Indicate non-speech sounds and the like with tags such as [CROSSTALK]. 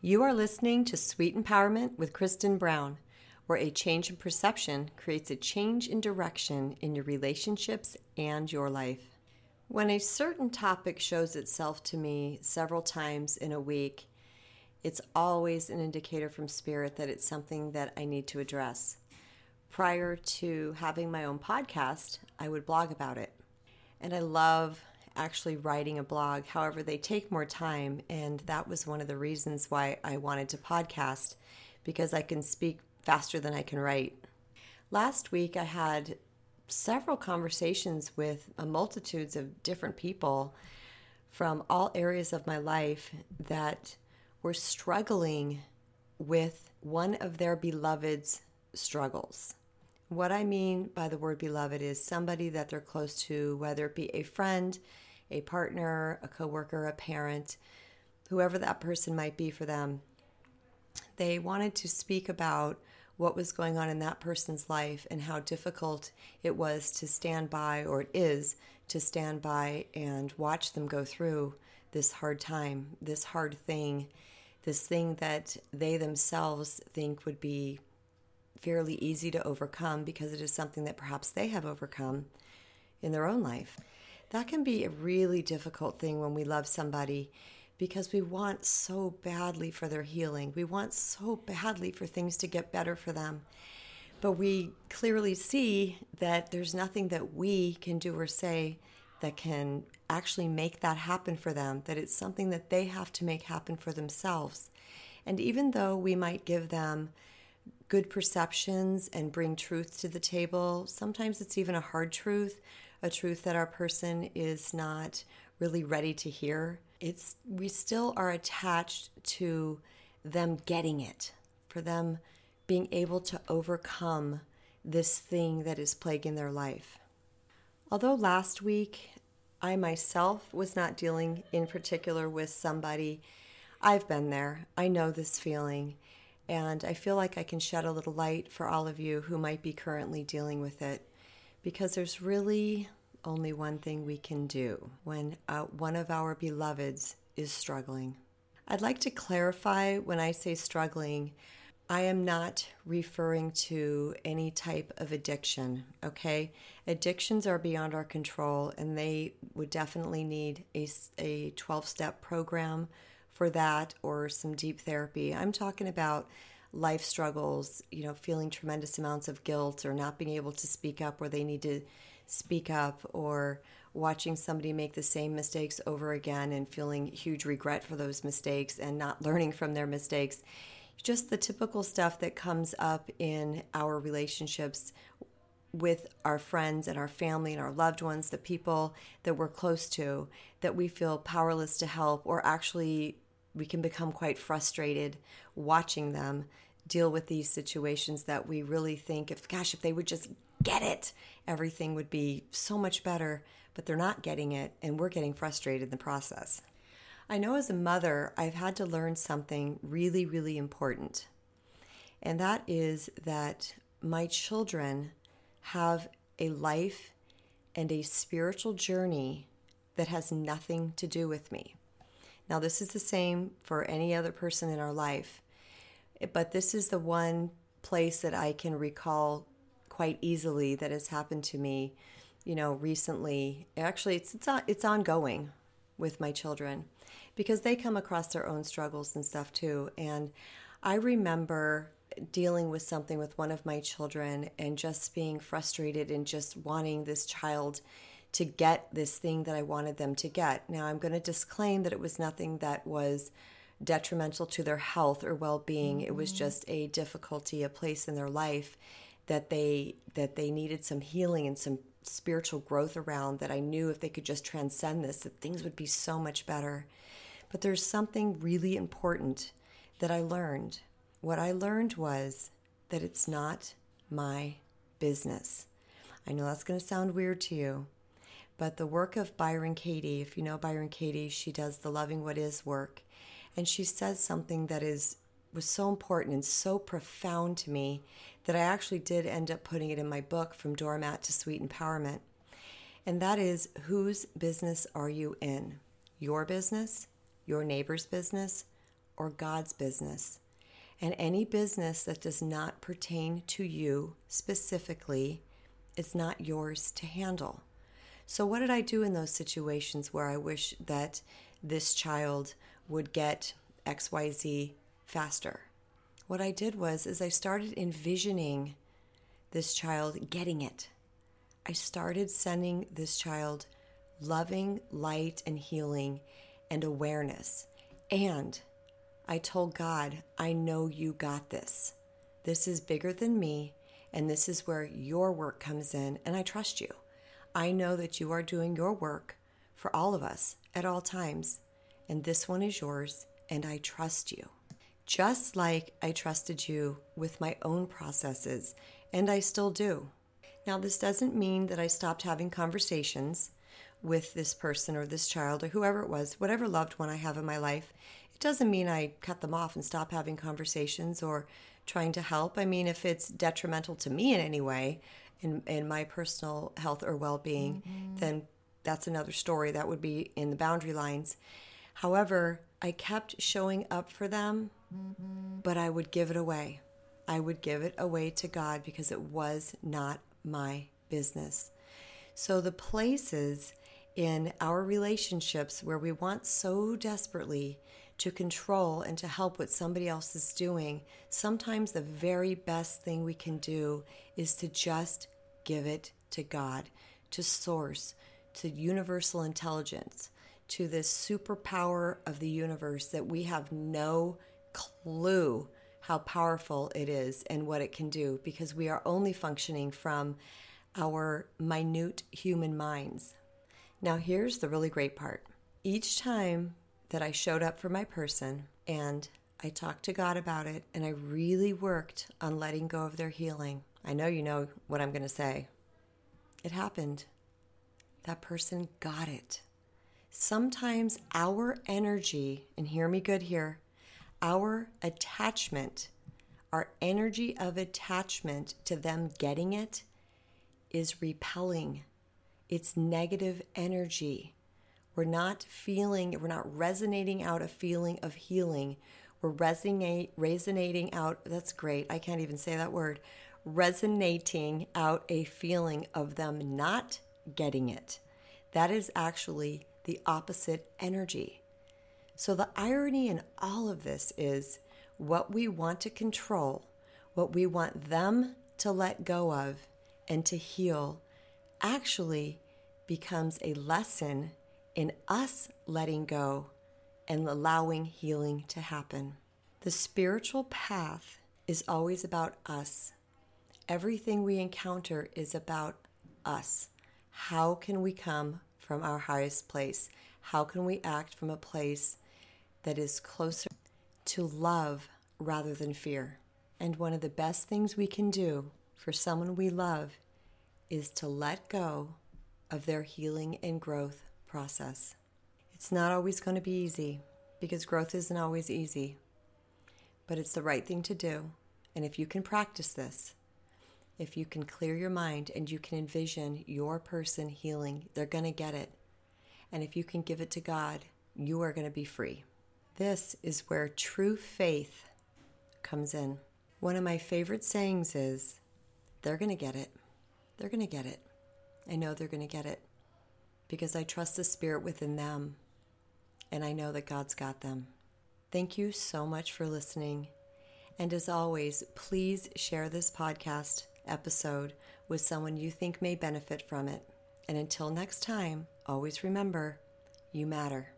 You are listening to Sweet Empowerment with Kristen Brown, where a change in perception creates a change in direction in your relationships and your life. When a certain topic shows itself to me several times in a week, it's always an indicator from spirit that it's something that I need to address. Prior to having my own podcast, I would blog about it. And I love actually writing a blog. However, they take more time, and that was one of the reasons why I wanted to podcast because I can speak faster than I can write. Last week, I had several conversations with multitudes of different people from all areas of my life that were struggling with one of their beloved's struggles. What I mean by the word beloved is somebody that they're close to, whether it be a friend, a partner, a coworker, a parent, whoever that person might be for them. They wanted to speak about what was going on in that person's life and how difficult it was to stand by, or it is to stand by and watch them go through this hard time, this hard thing, this thing that they themselves think would be fairly easy to overcome because it is something that perhaps they have overcome in their own life. That can be a really difficult thing when we love somebody because we want so badly for their healing. We want so badly for things to get better for them. But we clearly see that there's nothing that we can do or say that can actually make that happen for them, that it's something that they have to make happen for themselves. And even though we might give them good perceptions and bring truth to the table, sometimes it's even a hard truth a truth that our person is not really ready to hear. It's we still are attached to them getting it, for them being able to overcome this thing that is plaguing their life. Although last week I myself was not dealing in particular with somebody, I've been there. I know this feeling. And I feel like I can shed a little light for all of you who might be currently dealing with it because there's really only one thing we can do when uh, one of our beloveds is struggling. I'd like to clarify when I say struggling, I am not referring to any type of addiction, okay? Addictions are beyond our control and they would definitely need a, a 12 step program for that or some deep therapy. I'm talking about life struggles, you know, feeling tremendous amounts of guilt or not being able to speak up where they need to speak up or watching somebody make the same mistakes over again and feeling huge regret for those mistakes and not [LAUGHS] learning from their mistakes. Just the typical stuff that comes up in our relationships with our friends and our family and our loved ones, the people that we're close to, that we feel powerless to help, or actually we can become quite frustrated watching them deal with these situations that we really think if gosh if they would just get it everything would be so much better. But they're not getting it and we're getting frustrated in the process. I know as a mother i've had to learn something really really important. And that is that my children have a life and a spiritual journey that has nothing to do with me now, this is the same for any other person in our life, but this is the one place that I can recall quite easily that has happened to me, you know, recently. Actually, it's it's it's ongoing with my children because they come across their own struggles and stuff too. And I remember dealing with something with one of my children and just being frustrated and just wanting this child to get this thing that I wanted them to get. Now, I'm going to disclaim that it was nothing that was detrimental to their health or well-being. Mm-hmm. It was mm-hmm. just a difficulty, a place in their life that they that they needed some healing and some spiritual growth around that I knew if they could just transcend this that things would be so much better. But there's something really important that I learned. What I learned was that it's not my business. I know that's going to sound weird to you, but the work of Byron Katie, if you know Byron Katie, she does the Loving What Is work. And she says something that is was so important and so profound to me that I actually did end up putting it in my book from doormat to sweet empowerment. And that is whose business are you in? Your business, your neighbor's business, or God's business. And any business that does not pertain to you specifically is not yours to handle. So, what did I do in those situations where I wish that this child would get XYZ faster? What I did was is I started envisioning this child getting it. I started sending this child loving light and healing and awareness. And I told God, I know you got this. This is bigger than me, and this is where your work comes in, and I trust you. I know that you are doing your work for all of us at all times, and this one is yours, and I trust you. Just like I trusted you with my own processes, and I still do. Now, this doesn't mean that I stopped having conversations with this person or this child or whoever it was, whatever loved one I have in my life. It doesn't mean I cut them off and stop having conversations or trying to help. I mean, if it's detrimental to me in any way, in, in my personal health or well being, mm-hmm. then that's another story. That would be in the boundary lines. However, I kept showing up for them, mm-hmm. but I would give it away. I would give it away to God because it was not my business. So, the places in our relationships where we want so desperately to control and to help what somebody else is doing, sometimes the very best thing we can do is to just give it to God, to Source, to universal intelligence, to this superpower of the universe that we have no clue how powerful it is and what it can do because we are only functioning from our minute human minds. Now, here's the really great part. Each time that I showed up for my person and I talked to God about it and I really worked on letting go of their healing. I know you know what I'm going to say. It happened. That person got it. Sometimes our energy, and hear me good here, our attachment, our energy of attachment to them getting it is repelling. It's negative energy. We're not feeling, we're not resonating out a feeling of healing. We're resonate, resonating out, that's great, I can't even say that word, resonating out a feeling of them not getting it. That is actually the opposite energy. So, the irony in all of this is what we want to control, what we want them to let go of and to heal, actually becomes a lesson in us letting go and allowing healing to happen. The spiritual path is always about us. Everything we encounter is about us. How can we come from our highest place? How can we act from a place that is closer to love rather than fear? And one of the best things we can do for someone we love is to let go of their healing and growth process. It's not always going to be easy because growth isn't always easy, but it's the right thing to do. And if you can practice this, if you can clear your mind and you can envision your person healing, they're going to get it. And if you can give it to God, you are going to be free. This is where true faith comes in. One of my favorite sayings is, they're going to get it. They're going to get it. I know they're going to get it because I trust the Spirit within them and I know that God's got them. Thank you so much for listening. And as always, please share this podcast episode with someone you think may benefit from it. And until next time, always remember you matter.